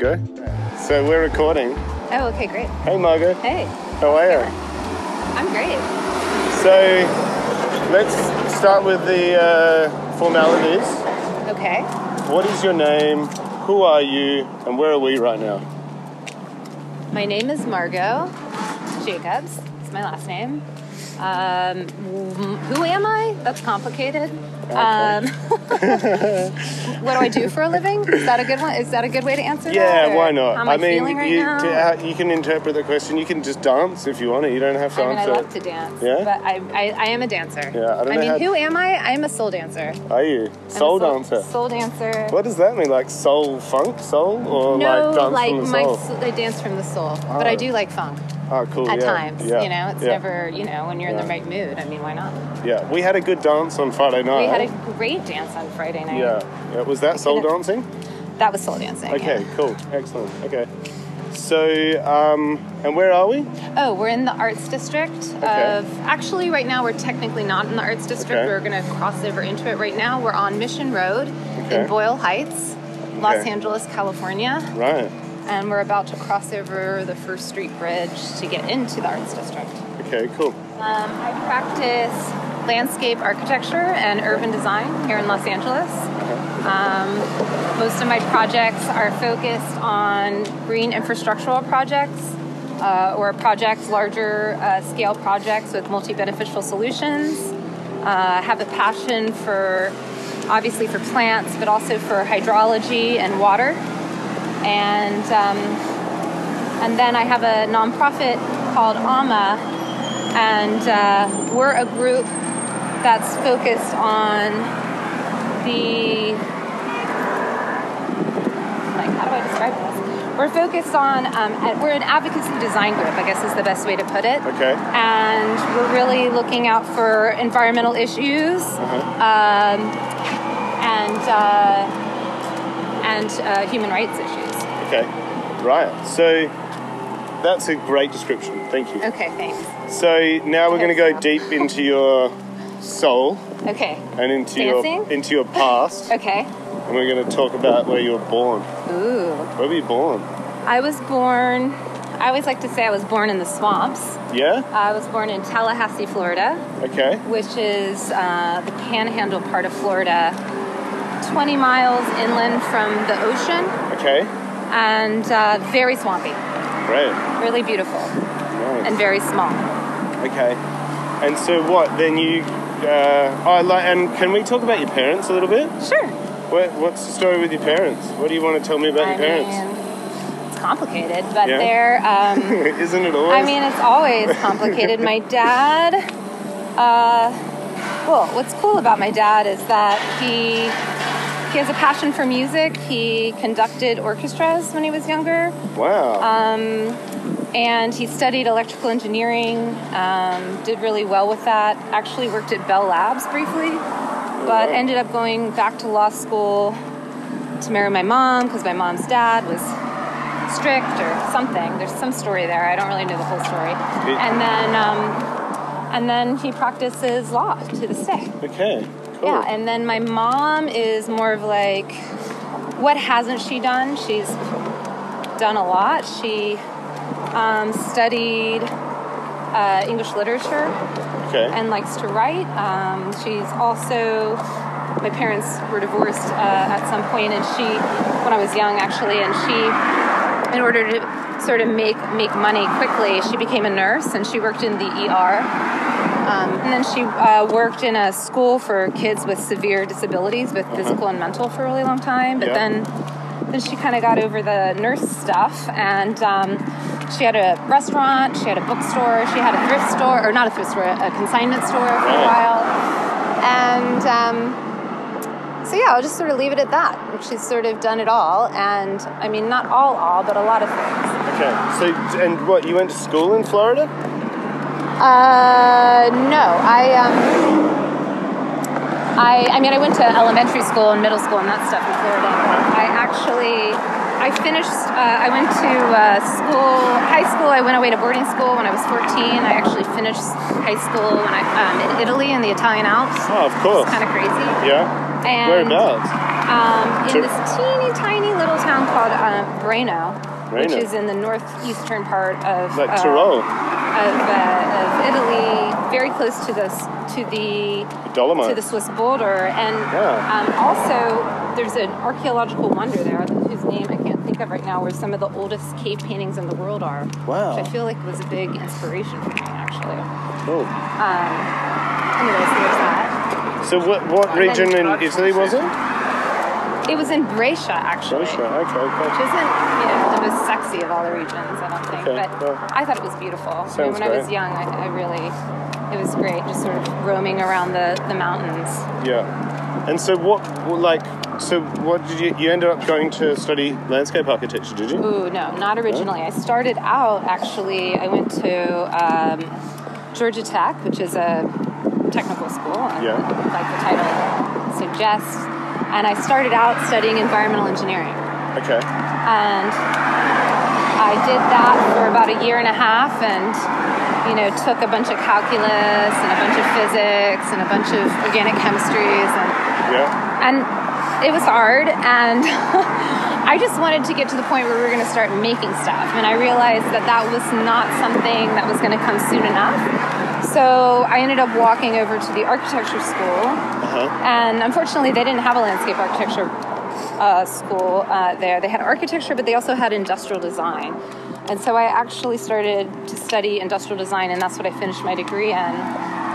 Margot. So we're recording. Oh, okay, great. Hey Margot, Hey, how are you? I'm great. So let's start with the uh, formalities. Okay. What is your name? Who are you? And where are we right now? My name is Margot Jacobs. It's my last name. Um, who am I? That's complicated. Um, what do I do for a living? Is that a good one? Is that a good way to answer that? Yeah, or why not? How am I, mean, feeling right you, now? to- uh, you can interpret the question. You can just dance if you want to. You don't have to I mean, I love to dance. Yeah? But I, I, I am a dancer. Yeah, I don't know mean, how- who am I? I am a soul dancer. I'm Are you a soul dancer? Soul dancer. What does that mean? Like soul funk, soul, or no, like dance like from the my, soul? s- I dance from the soul, but I Oh. do like funk Oh, cool. at yeah. times. Yeah. You know, it's yeah. never, you know, when you're in the right mood. I mean, why not? Yeah, we had a good dance on Friday night. We had a great dance on Friday night. Yeah. Was that soul dancing? That was soul dancing. Okay, cool, excellent. Okay, so um, and where are we? Oh, we're in the Arts District Okay. of. Actually, right now we're technically not in the Arts District. Okay. We're going to cross over into it right now. We're on Mission Road Okay. in Boyle Heights, Los Angeles, California, Right. And we're about to cross over the First Street Bridge to get into the Arts District. Okay, cool. Um, I practice landscape architecture and urban design here in Los Angeles. Um, most of my projects are focused on green infrastructural projects uh, or projects, larger uh, scale projects with multi beneficial solutions. Uh, I have a passion for, obviously, for plants, but also for hydrology and water. And um, and then I have a nonprofit called AMA, and uh, we're a group that's focused on the like how do I describe this? We're focused on um, at- we're an advocacy design group, I guess is the best way to put it. Okay. And we're really looking out for environmental issues Uh-huh. um, and uh, and uh, human rights issues. Okay. Right. So that's a great description. Thank you. Okay, thanks. So now we're going to go deep into your soul Okay, and into your into your past, okay. and we're going to talk about where you were born. Ooh. Where were you born? I was born, I always like to say I was born in the swamps. Yeah. I was born in Tallahassee, Florida, Okay. which is uh, the panhandle part of Florida, 20 miles inland from the ocean Okay. And uh, very swampy, Great. really beautiful, Nice. and very small. Okay. And so what? Then you. Uh, I like. And can we talk about your parents a little bit? Sure. What, what's the story with your parents? What do you want to tell me about I your parents? mean, it's complicated, but Yeah? they're. Um, Isn't it always? I mean, it's always complicated. my dad, uh, well, what's cool about my dad is that he he has a passion for music. He conducted orchestras when he was younger, wow. um, and he studied electrical engineering. Um, did really well with that. Actually, worked at Bell Labs briefly, but wow. ended up going back to law school to marry my mom because my mom's dad was strict or something. There's some story there. I don't really know the whole story. And then, um, and then he practices law to this day. okay. Yeah. And then my mom is more of like, what hasn't she done? She's done a lot. She um, studied uh, English literature okay. and likes to write. Um, she's also, my parents were divorced uh, at some point, and she, when I was young actually, and she, in order to sort of make make money quickly, she became a nurse and she worked in the ER. Um, and then she uh, worked in a school for kids with severe disabilities, both physical and mental, for a really long time. But Yeah. then then she kind of got over the nurse stuff and um, she had a restaurant she had a bookstore she had a thrift store or not a thrift store a consignment store for a while and um, so yeah i'll just sort of leave it at that she's sort of done it all and i mean not all all but a lot of things Okay. So, and what? You went to school in Florida? Uh, no i um, I, I mean, I went to elementary school and middle school and that stuff in Florida. I actually I finished. Uh, I went to uh, school, high school. I went away to boarding school when I was 14. I actually finished high school when I um, in Italy in the Italian Alps. Oh, of course. Kind of crazy. Yeah. And Whereabouts? um, in this teeny tiny little town called uh, Breno, which is in the northeastern part of Like uh, Tyrol, of, uh, of Italy, very close to the to the Dolomite. to the Swiss border, and Yeah. um, also there's an archaeological wonder there whose name I can't think of right now, where some of the oldest cave paintings in the world are. Wow. Which I feel like was a big inspiration for me, actually. Cool. Um, anyways, there's that. So what what region in Italy was it? It was in Brescia, actually. Russia. Okay. Which okay. isn't, you know, the most sexy of all the regions, I don't think. Okay, but well. I thought it was beautiful. I mean, when I was young, I, I really, it was great, just sort of roaming around the, the mountains. Yeah. And so what like so what did you you ended up going to study landscape architecture? Did you? Ooh, no, not originally. I started out actually. I went to um, Georgia Tech, which is a technical school, Yeah. like the title suggests. And I started out studying environmental engineering, Okay. And I did that for about a year and a half, and you know, took a bunch of calculus and a bunch of physics and a bunch of organic chemistries and Yeah. and it was hard and i just wanted to get to the point where we were going to start making stuff and i realized that that was not something that was going to come soon enough so i ended up walking over to the architecture school Uh-huh. and unfortunately they didn't have a landscape architecture uh, school uh, there they had architecture but they also had industrial design and so i actually started to study industrial design and that's what i finished my degree in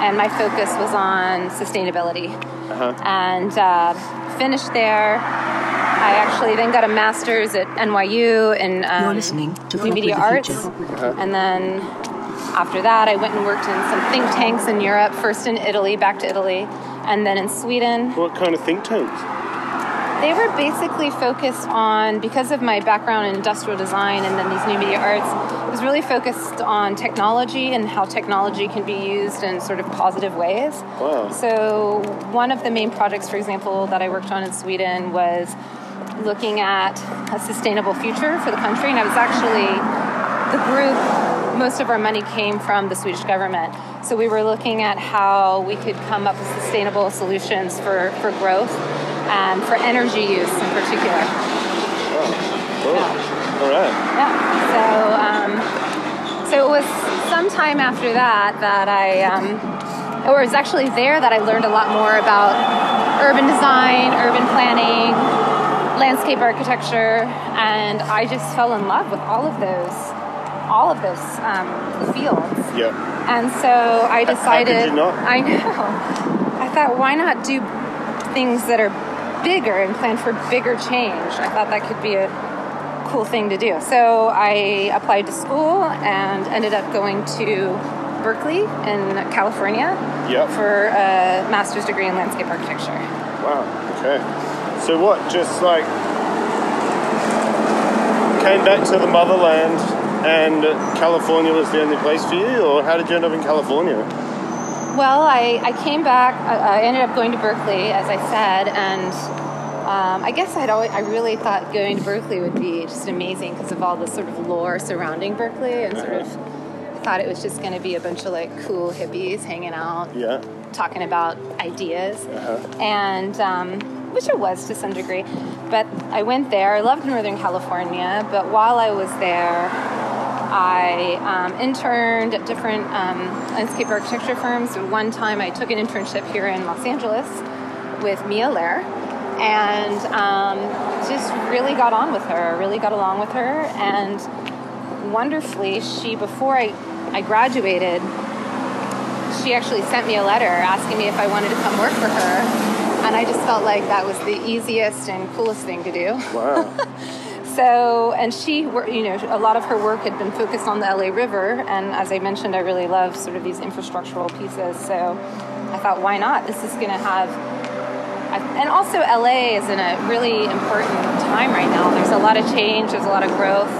and my focus was on sustainability Uh-huh. and uh, finished there. I actually then got a master's at NYU in You're um, listening to new media with the arts, and then after that, I went and worked in some think tanks in Europe. First in Italy, back to Italy, and then in Sweden. What kind of think tanks? They were basically focused on, because of my background in industrial design and then these new media arts, it was really focused on technology and how technology can be used in sort of positive ways. Wow. So, one of the main projects, for example, that I worked on in Sweden was looking at a sustainable future for the country. And I was actually the group, most of our money came from the Swedish government. So, we were looking at how we could come up with sustainable solutions for, for growth and for energy use in particular. Oh, Cool. Yeah. All right. Yeah. So, um, so it was sometime after that that I, um, or it was actually there that I learned a lot more about urban design, urban planning, landscape architecture, and I just fell in love with all of those, all of those um, fields. Yeah. And so I How- how could decided. you not? I know. I thought, why not do things that are bigger and plan for bigger change? I thought that could be a cool thing to do. So I applied to school and ended up going to Berkeley in California Yep. for a master's degree in landscape architecture. Wow. Okay. So what? Just like came back to the motherland, and California was the only place for you, or how did you end up in California? Well, I, I came back. I, I ended up going to Berkeley, as I said, and um, I guess I'd always, I really thought going to Berkeley would be just amazing because of all the sort of lore surrounding Berkeley, and sort of I thought it was just going to be a bunch of like cool hippies hanging out, Yeah. talking about ideas, Uh-huh. and um, which it was to some degree. But I went there. I loved Northern California, but while I was there, I um, interned at different um, landscape architecture firms. One time, I took an internship here in Los Angeles with Mia Lehrer, and um, just really got on with her. Really got along with her, and wonderfully, she before I I graduated, she actually sent me a letter asking me if I wanted to come work for her. And I just felt like that was the easiest and coolest thing to do. Wow. So, and she, you know, a lot of her work had been focused on the LA River. And as I mentioned, I really love sort of these infrastructural pieces. So I thought, why not? This is going to have, and also LA is in a really important time right now. There's a lot of change, there's a lot of growth.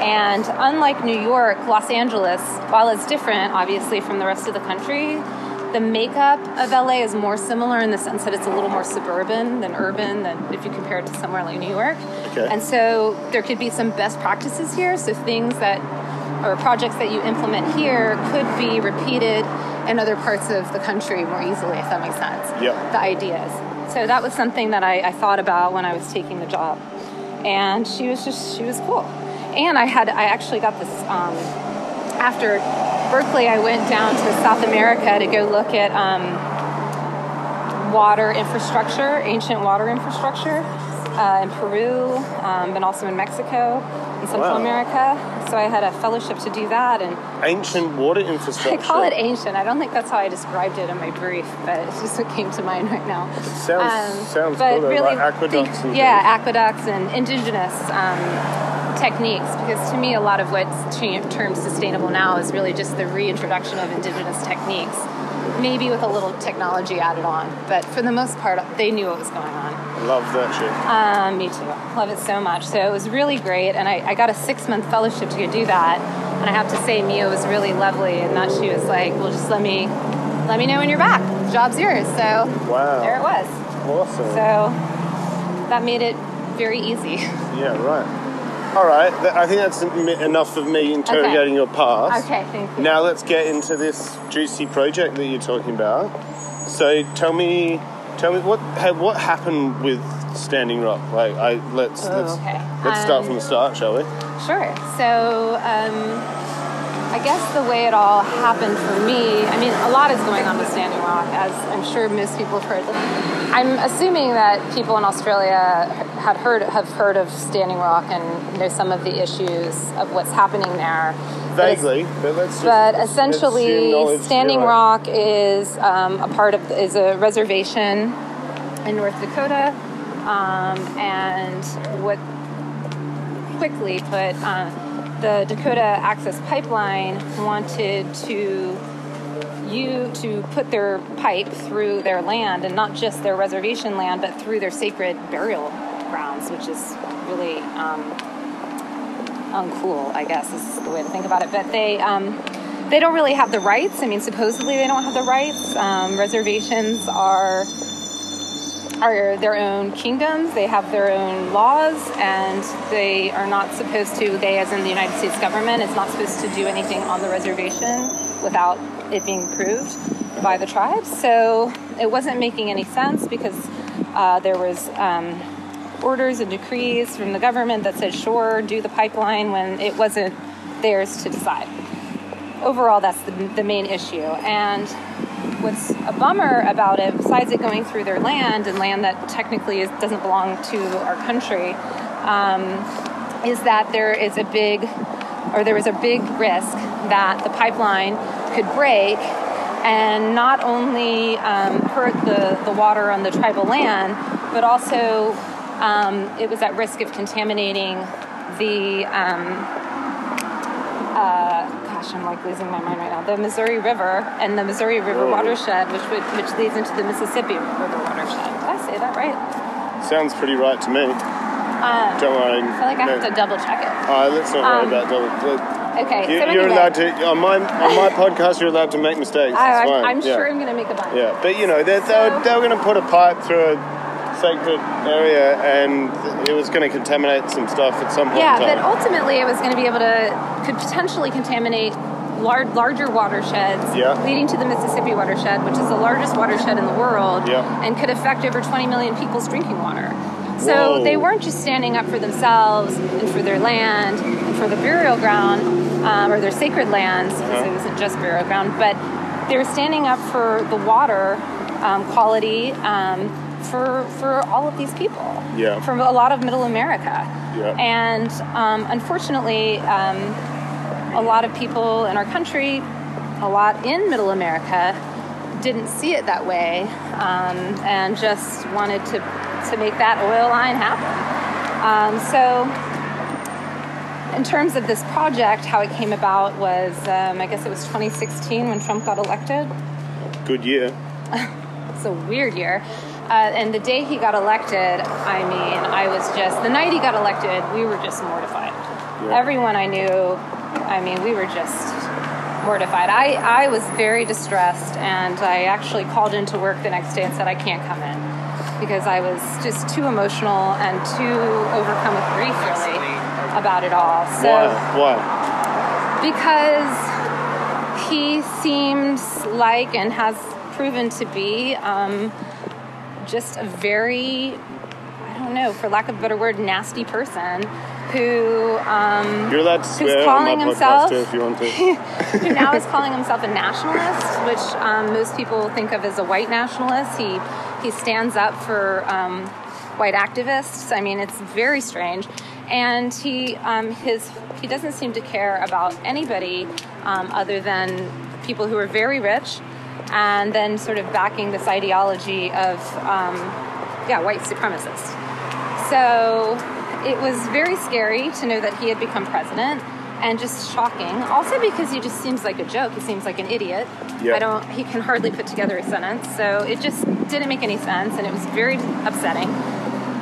And unlike New York, Los Angeles, while it's different, obviously, from the rest of the country, the makeup of LA is more similar in the sense that it's a little more suburban than urban than if you compare it to somewhere like New York. Okay. And so there could be some best practices here. So things that or projects that you implement here could be repeated in other parts of the country more easily, if that makes sense. Yep. The ideas. So that was something that I, I thought about when I was taking the job. And she was just, she was cool. And I had, I actually got this, um, after Berkeley, I went down to South America to go look at um, water infrastructure, ancient water infrastructure uh, in Peru, um, and also in Mexico and Central Wow. America. So I had a fellowship to do that, and Ancient water infrastructure. I call it ancient. I don't think that's how I described it in my brief, but it's just what came to mind right now. Sounds sounds Um, but cool. though, really, like aqueducts think- and yeah, aqueducts and indigenous um, techniques. Because to me, a lot of what's termed sustainable now is really just the reintroduction of indigenous techniques, maybe with a little technology added on. But for the most part, they knew what was going on. Love that shit. Um, me too. Love it so much. So it was really great, and I, I got a six month fellowship to go do that. And I have to say, Mia was really lovely, and that she was like, "Well, just let me, let me know when you're back. The job's yours." So Wow. there it was. Awesome. So that made it very easy. Yeah, right. All right. th- I think that's enough of me interrogating your past. Okay, thank you. Now let's get into this juicy project that you're talking about. So tell me, tell me what ha- what happened with Standing Rock. Like, I let's Oh, let's okay. let's start Um, from the start, shall we? Sure. So, um, I guess the way it all happened for me, I mean, a lot is going on with Standing Rock, as I'm sure most people have heard. I'm assuming that people in Australia had heard have heard of Standing Rock and know some of the issues of what's happening there. Vaguely, but let's. Just, but essentially, Standing Rock is um, a part of is a reservation in North Dakota, um, and what quickly put uh, the Dakota Access Pipeline wanted to you to put their pipe through their land and not just their reservation land but through their sacred burial grounds which is really um, uncool, I guess is the way to think about it. But they um, they don't really have the rights. I mean, supposedly they don't have the rights. Um, reservations are are their own kingdoms. They have their own laws, and they are not supposed to. They, as in the United States government, is not supposed to do anything on the reservation without it being approved by the tribes. So it wasn't making any sense because uh, there was. Um, orders and decrees from the government that said sure do the pipeline when it wasn't theirs to decide overall that's the, the main issue and what's a bummer about it besides it going through their land and land that technically is, doesn't belong to our country um, is that there is a big or there is a big risk that the pipeline could break and not only um, hurt the, the water on the tribal land but also um, it was at risk of contaminating the um, uh, gosh, I'm like losing my mind right now. The Missouri River and the Missouri River Whoa. watershed, which would, which leads into the Mississippi River watershed. Did I say that right? Sounds pretty right to me. Um, Don't worry. I feel like I have to double check it. Right, let's not worry Um, about double. Okay, You, so you're anyway, allowed to on my on my podcast. You're allowed to make mistakes. I, I'm. I'm yeah. sure I'm going to make a bunch. Yeah, but you know they, they, So- were, they were going to put a pipe through a sacred area, and it was going to contaminate some stuff at some point. Yeah, but ultimately it was going to be able to could potentially contaminate large, larger watersheds, Yeah. leading to the Mississippi watershed, which is the largest watershed in the world, Yeah. and could affect over 20 million people's drinking water. So Whoa. they weren't just standing up for themselves and for their land and for the burial ground um, or their sacred lands, because Uh-huh. it wasn't just burial ground, but they were standing up for the water um, quality um, for for all of these people. Yeah. From a lot of Middle America. Yeah. And um, unfortunately, um, a lot of people in our country, a lot in Middle America, didn't see it that way um, and just wanted to, to make that oil line happen. Um, so, in terms of this project, how it came about was um, I guess it was 2016 when Trump got elected. good year. It's a weird year. Uh, and the day he got elected, I mean, I was just, the night he got elected, we were just mortified. Yeah. Everyone I knew, I mean, we were just mortified. I, I was very distressed, and I actually called into work the next day and said, I can't come in because I was just too emotional and too overcome with grief, really, about it all. So, Why? Why? because he seems like and has proven to be um, just a very, I don't know, for lack of a better word, nasty person who um, You're allowed to swear on my calling podcast himself- if you want to. who now is calling himself a nationalist, which um, most people think of as a white nationalist. He he stands up for um, white activists. I mean, it's very strange, and he um, his he doesn't seem to care about anybody um, other than people who are very rich, and then sort of backing this ideology of um, yeah white supremacists. So it was very scary to know that he had become president and just shocking. Also because he just seems like a joke. He seems like an idiot. Yeah. I don't he can hardly put together a sentence. So it just didn't make any sense and it was very upsetting.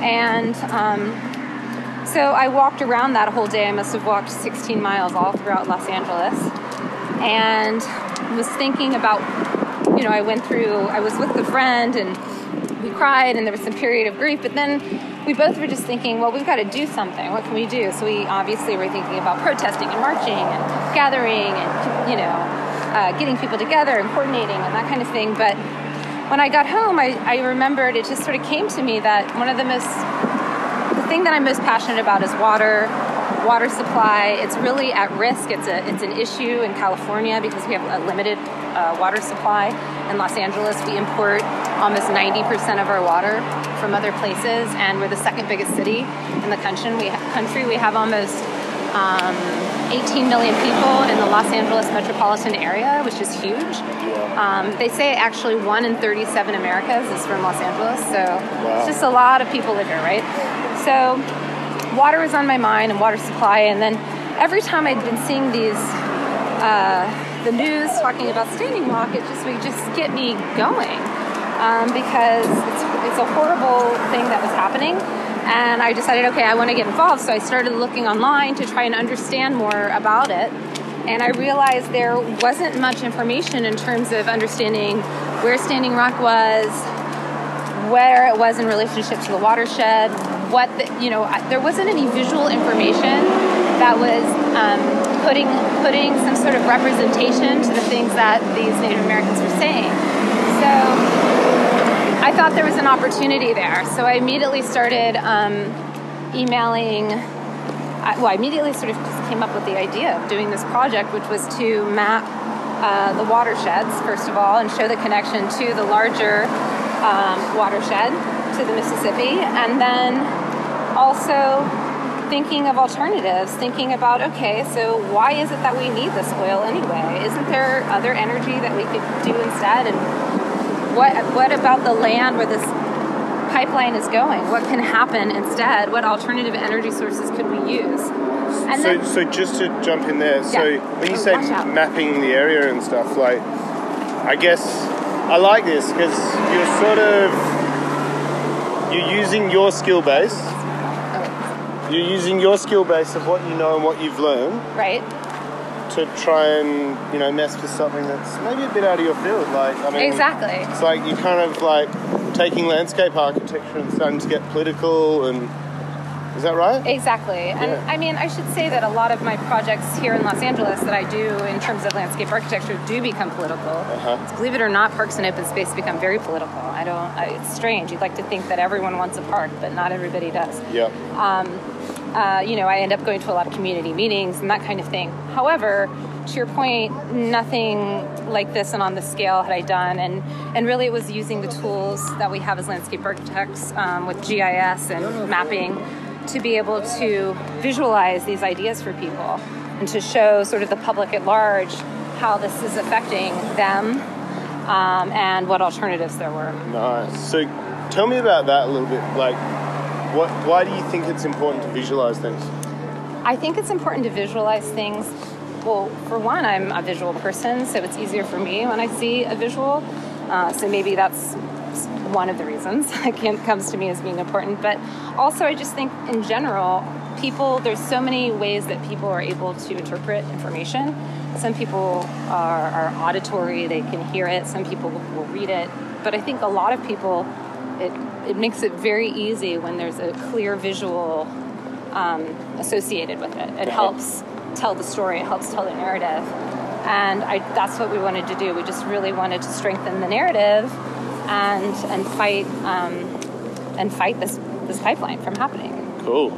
And um, so I walked around that whole day. I must have walked 16 miles all throughout Los Angeles and was thinking about you know, I went through I was with a friend and we cried and there was some period of grief, but then we both were just thinking, well, we've got to do something. What can we do? So we obviously were thinking about protesting and marching and gathering and, you know, uh, getting people together and coordinating and that kind of thing. But when I got home, I, I remembered it just sort of came to me that one of the most, the thing that I'm most passionate about is water, water supply. It's really at risk. It's a it's an issue in California because we have a limited uh, water supply. In Los Angeles, we import almost 90% of our water from other places, and we're the second biggest city in the country. We ha- country we have almost um, 18 million people in the Los Angeles metropolitan area, which is huge. Um, they say actually one in 37 Americas is from Los Angeles, so it's just a lot of people live here, right? So water was on my mind and water supply, and then every time I'd been seeing these uh, the news talking about standing rock, it just would just get me going um, because it's, it's a horrible thing that was happening. And I decided, okay, I want to get involved. So I started looking online to try and understand more about it. And I realized there wasn't much information in terms of understanding where Standing Rock was, where it was in relationship to the watershed, what the, you know, there wasn't any visual information that was um, putting putting some sort of representation to the things that these Native Americans were saying. So I thought there was an opportunity there. So I immediately started um, emailing. Well, I immediately sort of just came up with the idea of doing this project, which was to map uh, the watersheds first of all and show the connection to the larger um, watershed to the Mississippi, and then also thinking of alternatives, thinking about okay, so why is it that we need this oil anyway? Isn't there other energy that we could do instead? And what what about the land where this pipeline is going? What can happen instead? What alternative energy sources could we use? And So, then, so just to jump in there, so when you Oh, say mapping the area and stuff, like, I guess I like this because you're sort of you're using your skill base. oh, You're using your skill base of what you know and what you've learned right? to try and you know mess with something that's maybe a bit out of your field. Like, I mean, Exactly. It's like you're kind of like taking landscape architecture and starting to get political and is that right? Exactly. And Yeah. I mean, I should say that a lot of my projects here in Los Angeles that I do in terms of landscape architecture do become political. Uh-huh. Believe it or not, parks and open space become very political. I don't, I, it's strange. You'd like to think that everyone wants a park, but not everybody does. Yeah. Uh, you know, I end up going to a lot of community meetings and that kind of thing. However, to your point, nothing like this and on this scale had I done, and and really it was using the tools that we have as landscape architects um, with GIS and mapping to be able to visualize these ideas for people and to show sort of the public at large how this is affecting them um, and what alternatives there were. Nice. So tell me about that a little bit. Like, what? Why do you think it's important to visualize things? I think it's important to visualize things. Well, for one, I'm a visual person, so it's easier for me when I see a visual. Uh, so maybe that's one of the reasons it comes to me as being important. But also, I just think in general, people, there's so many ways that people are able to interpret information Some people are, are auditory, they can hear it, some people will read it. But I think a lot of people, it, it makes it very easy when there's a clear visual um, associated with it. It helps tell the story, it helps tell the narrative. And I, that's what we wanted to do. We just really wanted to strengthen the narrative and, and fight, um, and fight this, this pipeline from happening. Cool.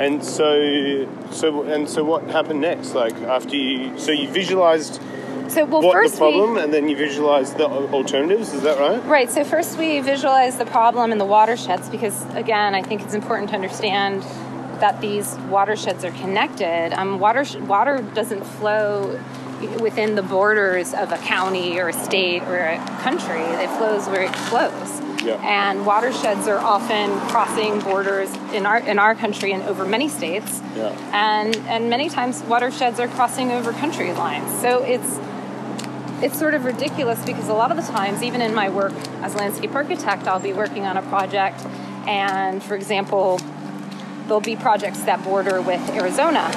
And so, so, and so, what happened next? Like after you, so you visualized So, well, what first the problem, we, and then you visualized the alternatives. Is that right? Right, so first we visualize the problem in the watersheds because, again, I think it's important to understand that these watersheds are connected. Um, water, water doesn't flow within the borders of a county or a state or a country, it flows where it flows. Yeah. And watersheds are often crossing borders in our in our country and over many states. Yeah. And and many times watersheds are crossing over country lines. So it's it's sort of ridiculous because a lot of the times, even in my work as landscape architect, I'll be working on a project, and for example, there'll be projects that border with Arizona,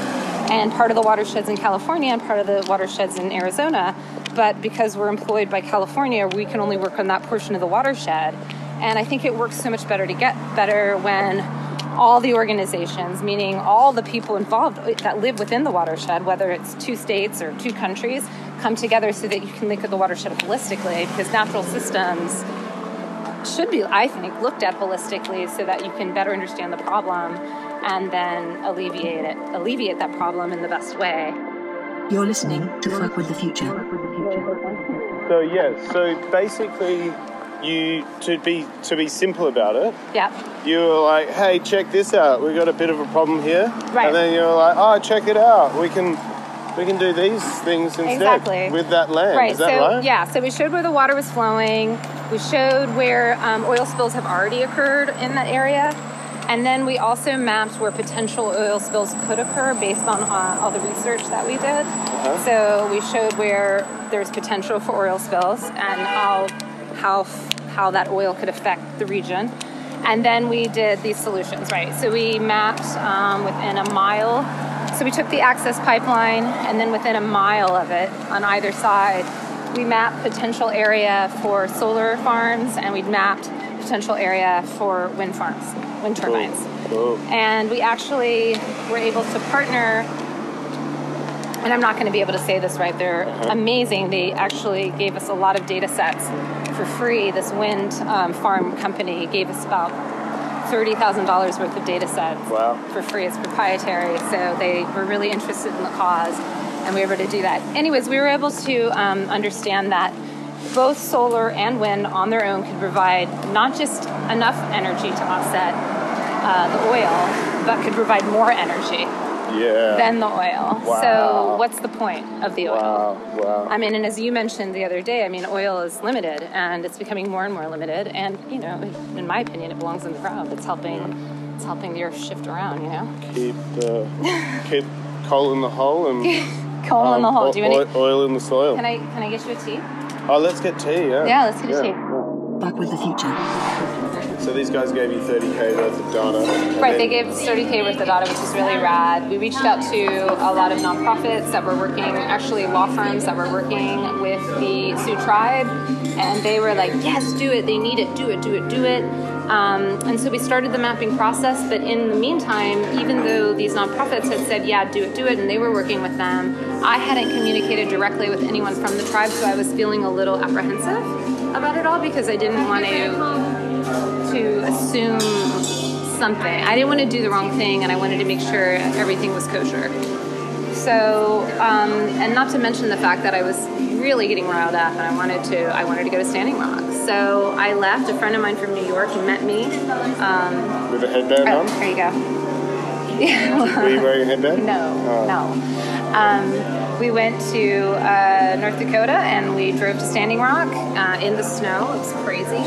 and part of the watersheds in California and part of the watersheds in Arizona. But because we're employed by California, we can only work on that portion of the watershed. And I think it works so much better to get better when all the organizations, meaning all the people involved that live within the watershed, whether it's two states or two countries, come together so that you can look at the watershed holistically because natural systems should be, I think, looked at holistically so that you can better understand the problem and then alleviate it, alleviate that problem in the best way. You're listening to Fuck with the Future. So yeah, so basically, you to be to be simple about it, Yeah. you were like, "Hey, check this out. We got a bit of a problem here." Right. And then you were like, "Oh, check it out. We can we can do these things instead Exactly. with that land." Right. Is that so right? yeah. So we showed where the water was flowing. We showed where um, oil spills have already occurred in that area, and then we also mapped where potential oil spills could occur based on uh, all the research that we did. Uh-huh. So we showed where there's potential for oil spills and how how how that oil could affect the region. And then we did these solutions, right? So we mapped um, within a mile. So we took the access pipeline, and then within a mile of it, on either side, we mapped potential area for solar farms, and we mapped potential area for wind farms, wind turbines. And we actually were able to partner. And I'm not going to be able to say this right. They're amazing. They actually gave us a lot of data sets for free. This wind um, farm company gave us about thirty thousand dollars worth of data sets Wow. for free. It's proprietary, so they were really interested in the cause, and we were able to do that. Anyways, we were able to um, understand that both solar and wind on their own could provide not just enough energy to offset uh, the oil, but could provide more energy Yeah. than the oil. Wow. So, what's the point of the oil? wow. Wow. I mean, and as you mentioned the other day, I mean, oil is limited and it's becoming more and more limited. And, you know, in my opinion, it belongs in the ground. It's helping, it's helping the earth shift around, you know? keep uh, keep coal in the hole and Coal in the um, hole. Do you want oil, oil in the soil. Can I, can I get you a tea? Oh, let's get tea. Yeah. Yeah, let's get a tea. Back with the Future. So these guys gave you 30k worth of data. Right, they gave us 30K worth of data, which is really rad. We reached out to a lot of nonprofits that were working, actually law firms that were working with the Sioux tribe, and they were like, yes, do it, they need it, do it, do it, do it. Um, and so we started the mapping process, but in the meantime, even though these nonprofits had said, yeah, do it, do it, and they were working with them, I hadn't communicated directly with anyone from the tribe, so I was feeling a little apprehensive about it all because I didn't want to to assume something. I didn't want to do the wrong thing, and I wanted to make sure everything was kosher. So, um, and not to mention the fact that I was really getting riled up, and I wanted to, I wanted to go to Standing Rock. So I left. A friend of mine from New York met me. Um, with a headband oh, on. there you go. Yeah. Were you wearing a headband? No, Oh. no. Um, we went to uh, North Dakota and we drove to Standing Rock uh, in the snow. It was crazy.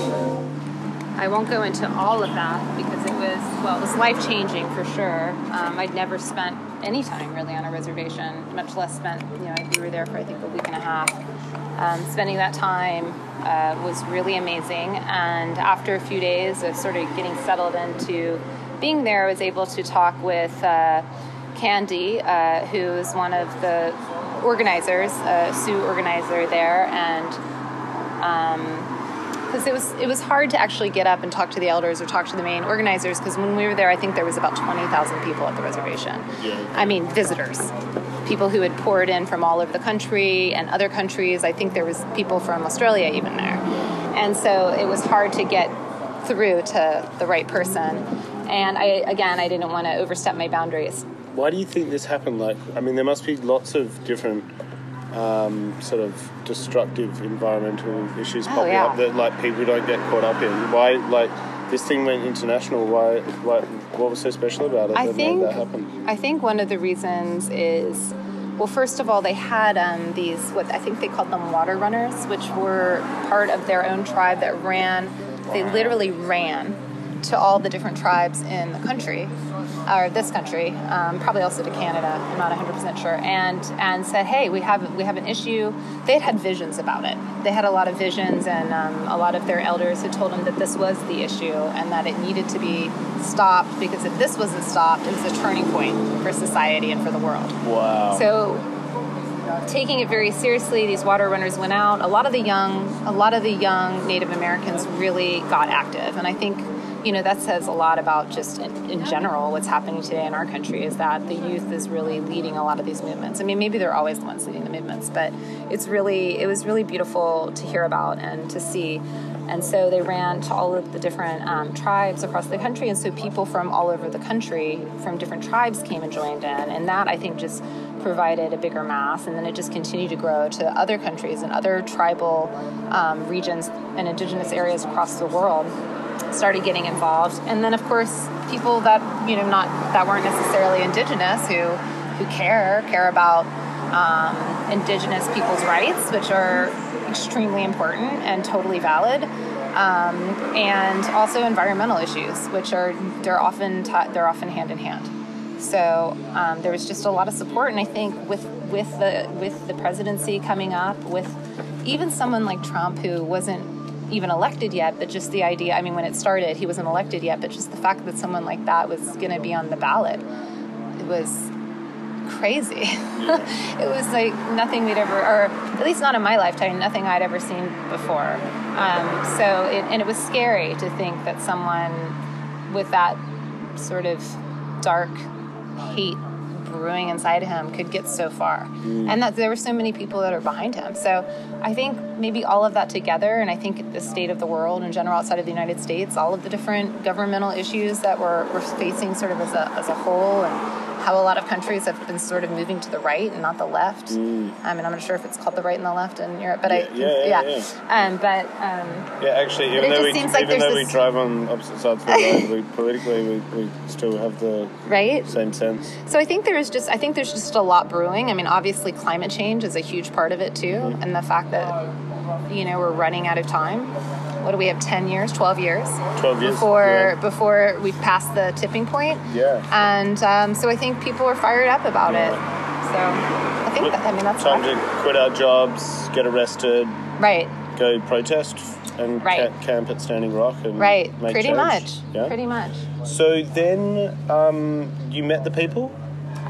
I won't go into all of that because it was, well, it was life changing for sure. Um, I'd never spent any time really on a reservation, much less spent, you know, we were there for I think a week and a half. Um, spending that time uh, was really amazing. And after a few days of sort of getting settled into being there, I was able to talk with uh, Candy, uh, who is one of the organizers, uh, Sioux organizer there, and because it was it was hard to actually get up and talk to the elders or talk to the main organizers because when we were there, I think there was about twenty thousand people at the reservation. Yeah. I mean visitors, people who had poured in from all over the country and other countries. I think there was people from Australia even there, and so it was hard to get through to the right person. And I again, I didn't want to overstep my boundaries. Why do you think this happened? Like, I mean, there must be lots of different um, sort of destructive environmental issues Oh, popping yeah. up that like people don't get caught up in. Why, like, this thing went international? Why, why what was so special about it I that think made that happen? I think one of the reasons is well, first of all, they had um, these what I think they called them water runners, which were part of their own tribe that ran. They literally ran to all the different tribes in the country, or this country, um, probably also to Canada. I'm not 100 percent sure, and and said, hey, we have we have an issue. They had had visions about it. They had a lot of visions, and um, a lot of their elders had told them that this was the issue and that it needed to be stopped because if this wasn't stopped, it was a turning point for society and for the world. Wow. So taking it very seriously, these water runners went out. A lot of the young, a lot of the young Native Americans really got active, and I think you know that says a lot about just in, in general what's happening today in our country is that the youth is really leading a lot of these movements. I mean, maybe they're always the ones leading the movements, but it's really it was really beautiful to hear about and to see. And so they ran to all of the different um, tribes across the country, and so people from all over the country, from different tribes, came and joined in, and that I think just provided a bigger mass, and then it just continued to grow to other countries and other tribal um, regions and indigenous areas across the world started getting involved, and then of course people that you know not that weren't necessarily indigenous who who care care about um, indigenous people's rights, which are extremely important and totally valid. Um, and also environmental issues, which are they're often they're often hand in hand. So um, there was just a lot of support, and I think with with the with the presidency coming up, with even someone like Trump who wasn't even elected yet, but just the idea. I mean, when it started, he wasn't elected yet, but just the fact that someone like that was going to be on the ballot, it was crazy. it was like nothing we'd ever, or at least not in my lifetime, nothing I'd ever seen before. Um, so, it, and it was scary to think that someone with that sort of dark hate brewing inside him could get so far. And that there were so many people that are behind him. So i think maybe all of that together and i think the state of the world in general outside of the united states all of the different governmental issues that we're, we're facing sort of as a, as a whole and how a lot of countries have been sort of moving to the right and not the left. I mean i'm not sure if it's called the right and the left in europe but i Mm. Yeah, yeah, yeah, Um, but um, Yeah, actually, even it though we seems like even there's though we drive on opposite sides of the road, we politically we, we still have the right? same sense. So I think there's just I think there's just a lot brewing. I mean, obviously climate change is a huge part of it too, Mm-hmm. and the fact that you know we're running out of time. What do we have? Ten years, twelve years 12 years, before yeah. before we pass the tipping point. Yeah. And um, so I think people are fired up about Yeah. it. So I think that, I mean that's Time what- to quit our jobs, get arrested, right, go protest, and Right. ca- camp at Standing Rock, and right, pretty change. much, Yeah. pretty much. So then, um, you met the people.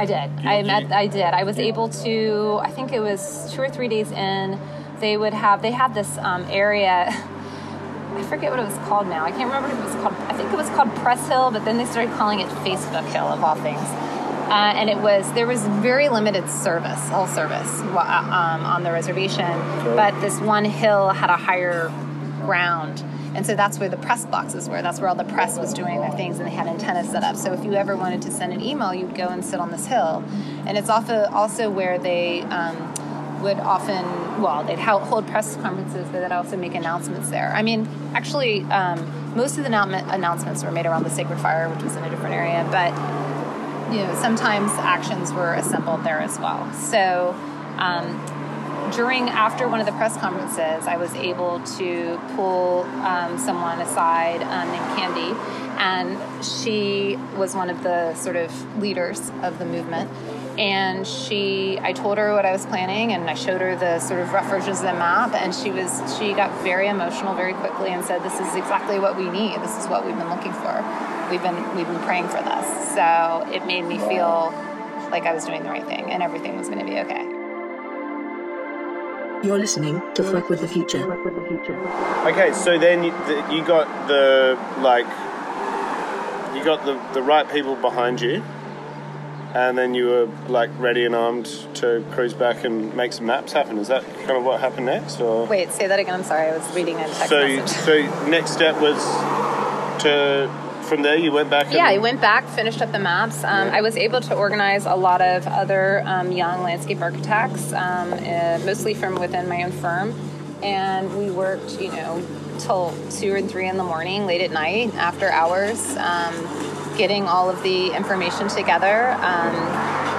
I did. You- I you- met. I did. I was able to. I think it was two or three days in. They would have. They had this um, area. I forget what it was called now. I can't remember if it was called. I think it was called Press Hill, but then they started calling it Facebook Hill of all things. Uh, and it was there was very limited service, all service um, on the reservation, but this one hill had a higher ground. And so that's where the press boxes were. That's where all the press was doing their things, and they had antennas set up. So if you ever wanted to send an email, you'd go and sit on this hill. And it's also where they um, would often, well, they'd hold press conferences, but they'd also make announcements there. I mean, actually, um, most of the annou- announcements were made around the Sacred Fire, which was in a different area, but you know, sometimes actions were assembled there as well. So um, during after one of the press conferences, I was able to pull um, someone aside um, named Candy, and she was one of the sort of leaders of the movement. And she, I told her what I was planning, and I showed her the sort of rough versions of the map, and she was, she got very emotional very quickly and said, "This is exactly what we need. This is what we've been looking for. We've been, we've been praying for this." So it made me feel like I was doing the right thing and everything was going to be okay. You're listening to Fuck with the Future. Okay, so then you, the, you got the like, you got the the right people behind you, and then you were like ready and armed to cruise back and make some maps happen. Is that kind of what happened next, or? Wait, say that again. I'm sorry. I was reading a text So, message. so next step was to from there you went back. And, Yeah, I went back, finished up the maps. Um, I was able to organize a lot of other um, young landscape architects, um, uh, mostly from within my own firm, and we worked, you know, till two and three in the morning, late at night, after hours, um, getting all of the information together um,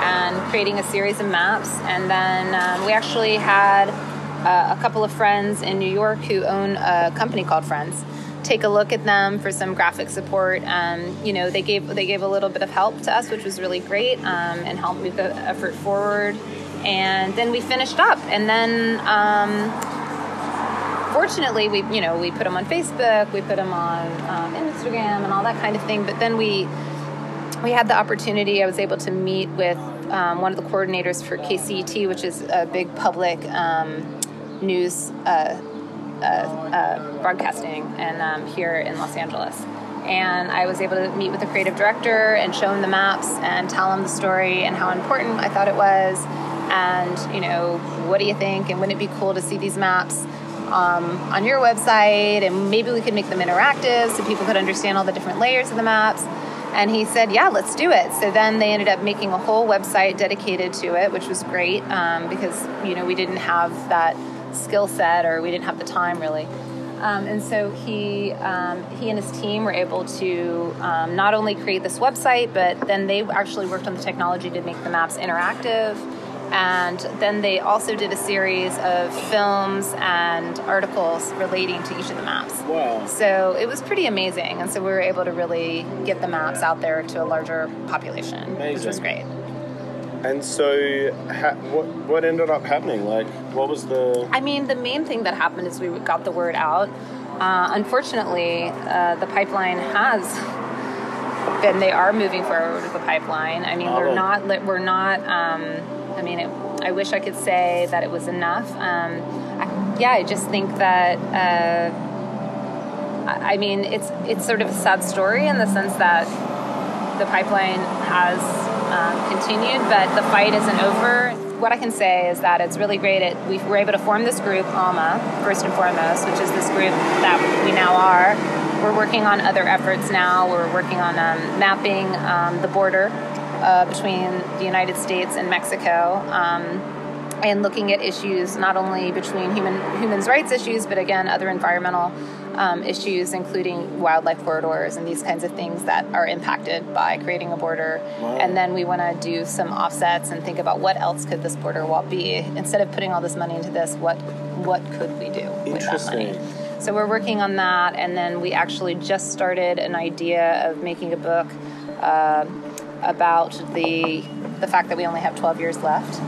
and creating a series of maps. And then um, we actually had uh, a couple of friends in New York who own a company called Friends take a look at them for some graphic support. Um, you know, they gave they gave a little bit of help to us, which was really great, um, and helped move the effort forward. And then we finished up, and then. Um, Fortunately, we you know we put them on Facebook, we put them on um, Instagram, and all that kind of thing. But then we we had the opportunity. I was able to meet with um, one of the coordinators for KCET, which is a big public um, news uh, broadcasting, and um, here in Los Angeles. And I was able to meet with the creative director and show him the maps and tell him the story and how important I thought it was. And you know, what do you think? And wouldn't it be cool to see these maps? Um, on your website, and maybe we could make them interactive so people could understand all the different layers of the maps. And he said, Yeah, let's do it. So then they ended up making a whole website dedicated to it, which was great um, because, you know, we didn't have that skill set or we didn't have the time really. Um, and so he, um, he and his team were able to um, not only create this website, but then they actually worked on the technology to make the maps interactive. And then they also did a series of films and articles relating to each of the maps. Wow. So it was pretty amazing. And so we were able to really get the maps out there to a larger population, which was great. And so, ha- what what ended up happening? Like, what was the? I mean, the main thing that happened is we got the word out. Uh, unfortunately, uh, the pipeline has been. They are moving forward with the pipeline. I mean, Oh. we're not. We're not. Um, I mean, it, I wish I could say that it was enough. Um, I, yeah, I just think that. Uh, I I mean, it's it's sort of a sad story in the sense that the pipeline has um, continued, but the fight isn't over. What I can say is that it's really great. It, we were able to form this group, ALMA, first and foremost, which is this group that we now are. We're working on other efforts now. We're working on um, mapping um, the border uh, between the United States and Mexico. Um, and looking at issues not only between human humans rights issues, but again other environmental um, issues, including wildlife corridors and these kinds of things that are impacted by creating a border. Wow. And then we want to do some offsets and think about what else could this border wall be instead of putting all this money into this. What what could we do with that money? Interesting. So we're working on that, and then we actually just started an idea of making a book uh, about the the fact that we only have 12 years left.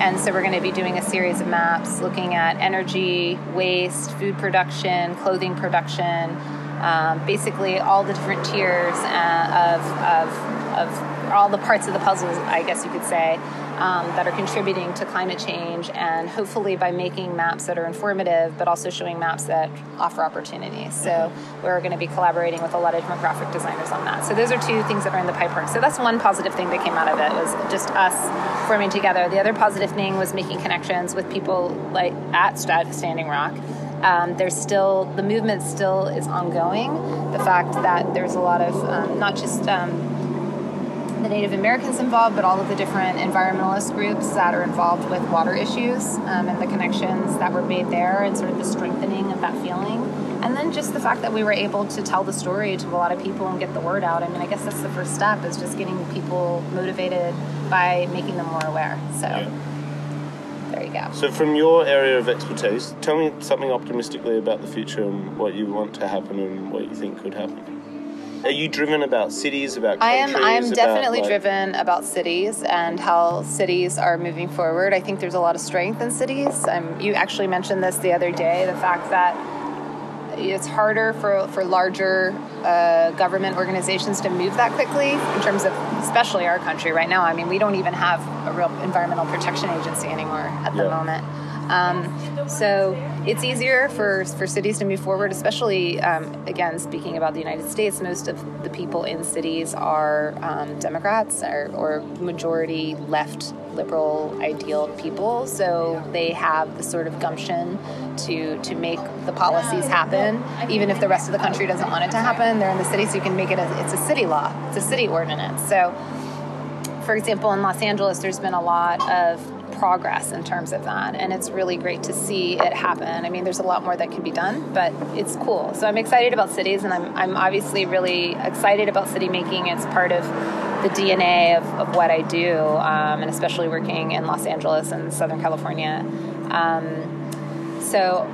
And so we're going to be doing a series of maps looking at energy, waste, food production, clothing production, um, basically all the different tiers uh, of, of, of all the parts of the puzzle, I guess you could say, um, that are contributing to climate change. And hopefully by making maps that are informative, but also showing maps that offer opportunities. So we're going to be collaborating with a lot of different graphic designers on that. So those are two things that are in the pipeline. So that's one positive thing that came out of it was just us forming together. The other positive thing was making connections with people like at Sta- Standing Rock. Um, there's still the movement still is ongoing. The fact that there's a lot of um, not just um, the Native Americans involved, but all of the different environmentalist groups that are involved with water issues um, and the connections that were made there and sort of the strengthening of that feeling. And then just the fact that we were able to tell the story to a lot of people and get the word out. I mean, I guess that's the first step is just getting people motivated by making them more aware. So there you go. So, from your area of expertise, tell me something optimistically about the future and what you want to happen and what you think could happen. Are you driven about cities, about I am. I am about, definitely like- driven about cities and how cities are moving forward. I think there's a lot of strength in cities. Um, you actually mentioned this the other day. The fact that it's harder for, for larger uh, government organizations to move that quickly in terms of, especially our country right now. I mean, we don't even have a real environmental protection agency anymore at the Yeah. moment. Um, so it's easier for, for cities to move forward, especially, um, again, speaking about the United States, most of the people in cities are um, Democrats or, or majority left liberal ideal people. So they have the sort of gumption to, to make the policies happen, even if the rest of the country doesn't want it to happen. They're in the city, so you can make it a, it's a city law, it's a city ordinance. So for example, in Los Angeles, there's been a lot of progress in terms of that, and it's really great to see it happen. I mean, there's a lot more that can be done, but it's cool. So I'm excited about cities, and I'm, I'm obviously really excited about city making. It's part of the DNA of, of what I do, um, and especially working in Los Angeles and Southern California. Um, so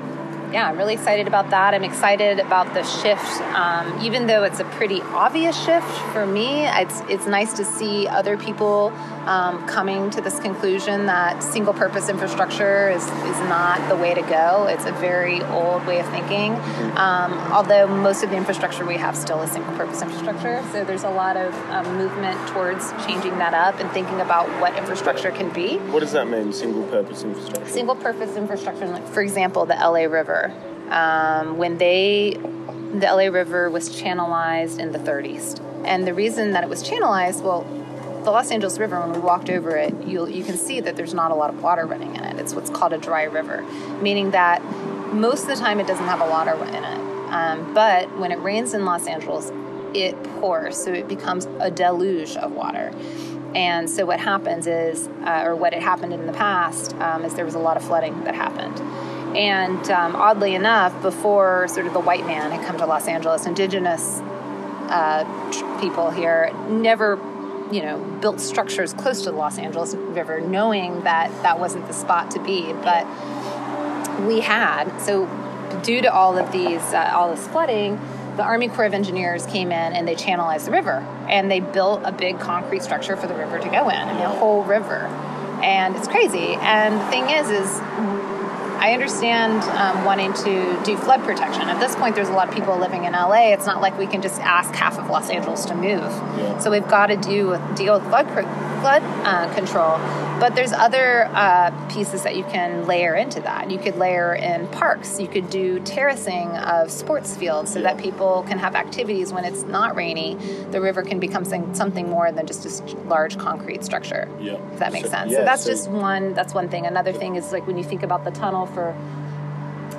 yeah, I'm really excited about that. I'm excited about the shift, um, even though it's a pretty obvious shift for me. It's it's nice to see other people um, coming to this conclusion that single-purpose infrastructure is is not the way to go. It's a very old way of thinking. Um, although most of the infrastructure we have still is single-purpose infrastructure, so there's a lot of um, movement towards changing that up and thinking about what infrastructure can be What does that mean, single purpose infrastructure? single purpose infrastructure like for example the la river um, when they the la river was channelized in the 30s and the reason that it was channelized well the los angeles river when we walked over it you you can see that there's not a lot of water running in it. It's what's called a dry river meaning that most of the time it doesn't have a of in it. Um, but when it rains in los angeles it pours so it becomes a deluge of water. And so what happens is, uh, or what had happened in the past, um, is there was a lot of flooding that happened. And um, oddly enough, before sort of the white man had come to Los Angeles, indigenous uh, people here never, you know, built structures close to the Los Angeles River, knowing that that wasn't the spot to be. But we had so due to all of these, uh, all this flooding, the Army Corps of Engineers came in and they channelized the river and they built a big concrete structure for the river to go in. I mean, a whole river, and it's crazy. And the thing is, is I understand um, wanting to do flood protection. At this point, there's a lot of people living in LA. It's not like we can just ask half of Los Angeles to move. Yeah. So we've got to do deal with flood flood uh, control. But there's other uh, pieces that you can layer into that. You could layer in parks. You could do terracing of sports fields so that people can have activities when it's not rainy. The river can become something more than just a large concrete structure. Yeah. If that makes So- sense. yeah, so that's so- just one. That's one thing. Another thing is like when you think about the tunnel for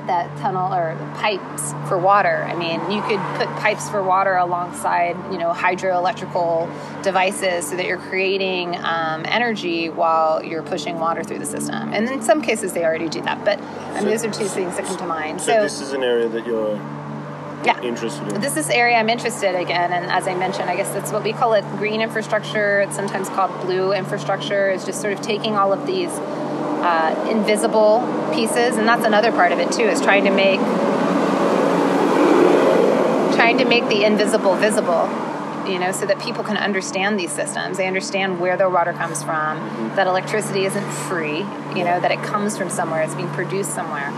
that tunnel or pipes for water. I mean, you could put pipes for water alongside, you know, hydroelectrical devices so that you're creating um, energy while you're pushing water through the system. And in some cases, they already do that. But I mean, So- those are two things that come to mind. So, this is an area that you're yeah. interested in. This is area I'm interested again, and as I mentioned, I guess that's what we call it green infrastructure. It's sometimes called blue infrastructure. It's just sort of taking all of these uh, invisible pieces, and that's another part of it too. Is trying to make trying to make the invisible visible. You know, so that people can understand these systems. They understand where their water comes from. That electricity isn't free. You know, that it comes from somewhere. It's being produced somewhere.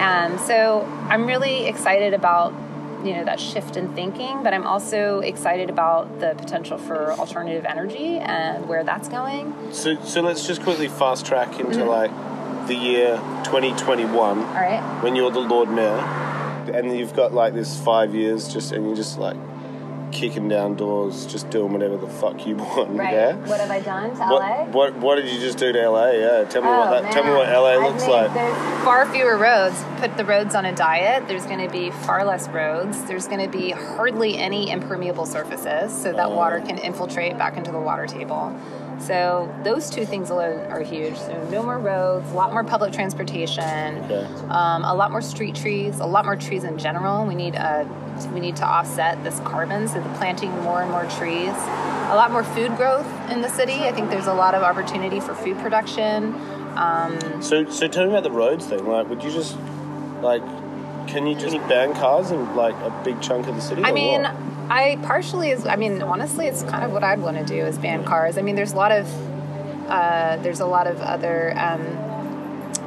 And so I'm really excited about you know that shift in thinking but i'm also excited about the potential for alternative energy and where that's going So, so let's just quickly fast track into Mm-hmm. like the year 2021 all right when you're the Lord Mayor, and you've got like this five years just, and you're just like kicking down doors, just doing whatever the fuck you want. right Yeah. what have i done to What, la what what did you just do to LA? Yeah, tell me what Oh, that. Tell me what LA looks like. There's far fewer roads. Put the roads on a diet. There's going to be far less roads. There's going to be hardly any impermeable surfaces, so that Oh. water can infiltrate back into the water table. So those two things alone are huge. So no more roads, a lot more public transportation, Okay. um, a lot more street trees, a lot more trees in general. We need uh, we need to offset this carbon, so the planting more and more trees. A lot more food growth in the city. I think there's a lot of opportunity for food production. So, so tell me about the roads thing. Like, would you just like, can you just ban cars in like a big chunk of the city? I mean, what? I partially is. I mean, honestly, it's kind of what I'd want to do is ban cars. I mean, there's a lot of uh, there's a lot of other um,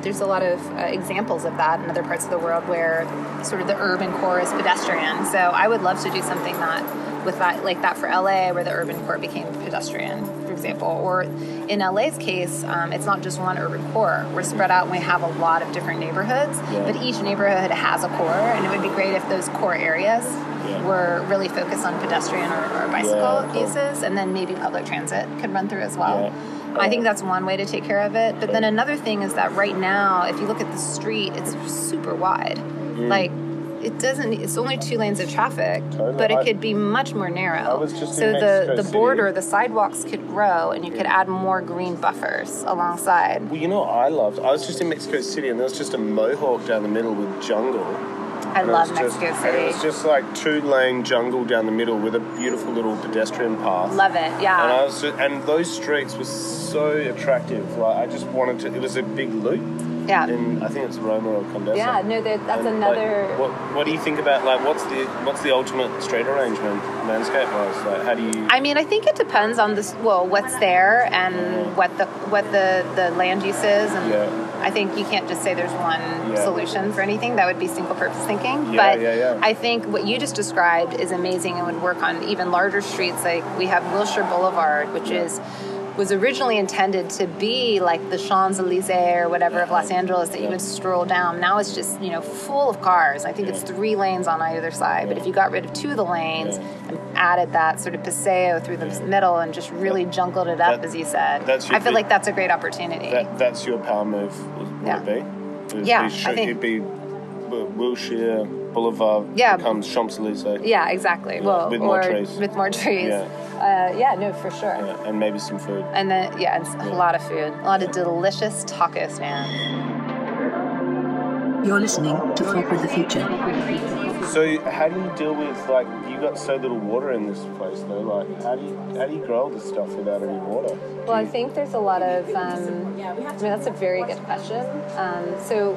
there's a lot of uh, examples of that in other parts of the world where sort of the urban core is pedestrian. So I would love to do something that with that like that for LA, where the urban core became pedestrian, example. Or in LA's case, um, it's not just one urban core. We're spread out and we have a lot of different neighborhoods, Yeah. but each neighborhood has a core, and it would be great if those core areas Yeah. were really focused on pedestrian or, or bicycle cool. uses, and then maybe public transit could run through as well. I think that's one way to take care of it. But then another thing is that right now, if you look at the street, it's super wide. Mm. Like it doesn't. It's only two lanes of traffic, Totally. but it could be much more narrow. I was just so the Mexico the City. border, the sidewalks could grow, and you could add more green buffers alongside. Well, you know what I loved? I was just in Mexico City and there was just a mohawk down the middle with jungle. I And love was just- Mexico and It was just like two lane jungle down the middle with a beautiful little pedestrian path. Love it. Yeah. And I was, just, and those streets were so attractive. Like I just wanted to. It was a big loop, yeah. in I think it's Roma or Condesa. Yeah. No, that's And, like, another. what What do you think about like what's the what's the ultimate street arrangement landscape wise? Like how do you? I mean, I think it depends on this. Well, what's there and mm-hmm. what the what the the land use is, and Yeah. I think you can't just say there's one Yeah. solution for anything. That would be single purpose thinking. Yeah, but yeah, yeah. I think what you just described is amazing and would work on even larger streets. Like we have Wilshire Boulevard, which Yeah. is was originally intended to be like the Champs Elysees or whatever of Los Angeles that you would stroll down. Now it's just you know full of cars. I think it's three lanes on either side. But if you got rid of two of the lanes Yeah. and added that sort of paseo through the middle and just really jungled it up, That- as you said, I feel big- like that's a great opportunity. That that's your power move. Would Yeah. it be? It'd Yeah, be, I think- it'd be uh, Wilshire Boulevard Yeah. becomes Champs Elysees. yeah, exactly. Well, with more trees. with more trees. Yeah. Uh, yeah, no, for sure. Yeah, and maybe some food. And then, yeah, it's a lot of food, a lot of delicious tacos, man. You're listening to Fuck with the Future. So how do you deal with like you got so little water in this place though? Like how do you how do you grow all this stuff without any water? Well, I think there's a lot of. Um, I mean, that's a very good question. Um, so,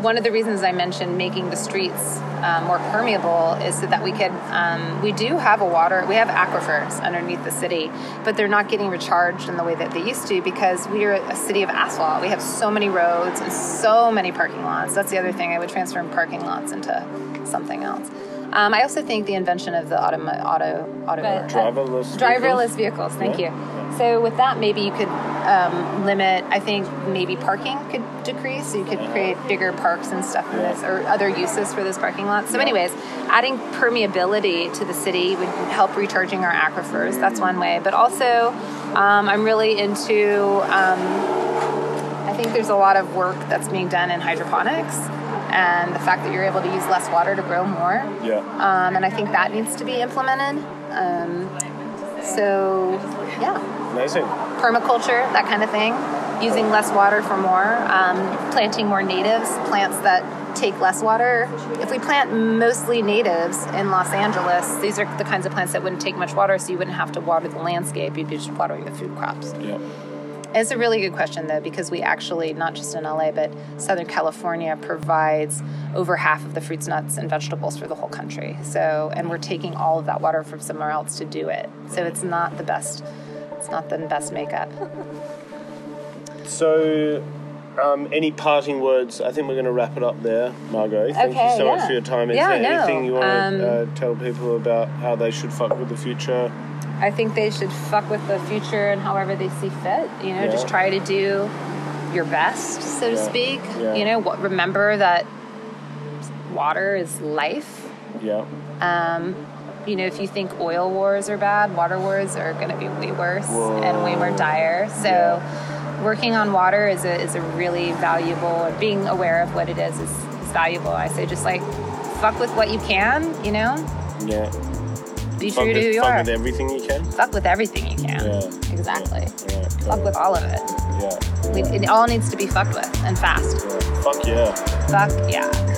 one of the reasons I mentioned making the streets um, more permeable is so that we could. Um, we do have a water. We have aquifers underneath the city, but they're not getting recharged in the way that they used to because we are a city of asphalt. We have so many roads and so many parking lots. That's the other thing. I would transform parking lots into something else. Um, I also think the invention of the auto auto auto Driverless driverless vehicles? vehicles. Thank Yeah. you. So with that, maybe you could um, limit. I think maybe parking could decrease. So you could create bigger parks and stuff in this, or other uses for those parking lots. So, anyways, adding permeability to the city would help recharging our aquifers. That's one way. But also, um, I'm really into. Um, I think there's a lot of work that's being done in hydroponics, and the fact that you're able to use less water to grow more. Yeah. Um, and I think that needs to be implemented. Um, so, yeah, Amazing. permaculture, that kind of thing, using less water for more, um, planting more natives, plants that take less water. If we plant mostly natives in Los Angeles, these are the kinds of plants that wouldn't take much water, so you wouldn't have to water the landscape, you'd be just watering the food crops. Yeah. It's a really good question, though, because we actually, not just in LA, but Southern California provides over half of the fruits, nuts, and vegetables for the whole country. So, and we're taking all of that water from somewhere else to do it. So it's not the best. It's not the best makeup. So um, any parting words? I think we're going to wrap it up there, Margot. Thank Okay, you so yeah. much for your time. Is Yeah, there no, anything you want um, to uh, tell people about how they should fuck with the future? I think they should fuck with the future and however they see fit. You know, Yeah. just try to do your best, so to Yeah. speak. Yeah. You know, what, remember that water is life. Yeah. Um, you know, if you think oil wars are bad, water wars are going to be way worse Whoa. and way more dire. So, working on water is a, is a really valuable, and being aware of what it is is, is valuable. I say just like fuck with what you can, you know, Yeah. Be Fuck true to who you fuck are. with everything you can. Fuck with everything you can. Yeah. Exactly. Yeah. Fuck cool. with all of it. Yeah. We, it all needs to be fucked with and fast. yeah. Fuck yeah. Fuck yeah.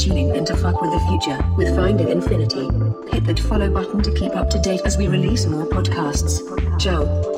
Tuning in to Fuck with the Future with Finding Infinity. Hit that follow button to keep up to date as we release more podcasts. Ciao.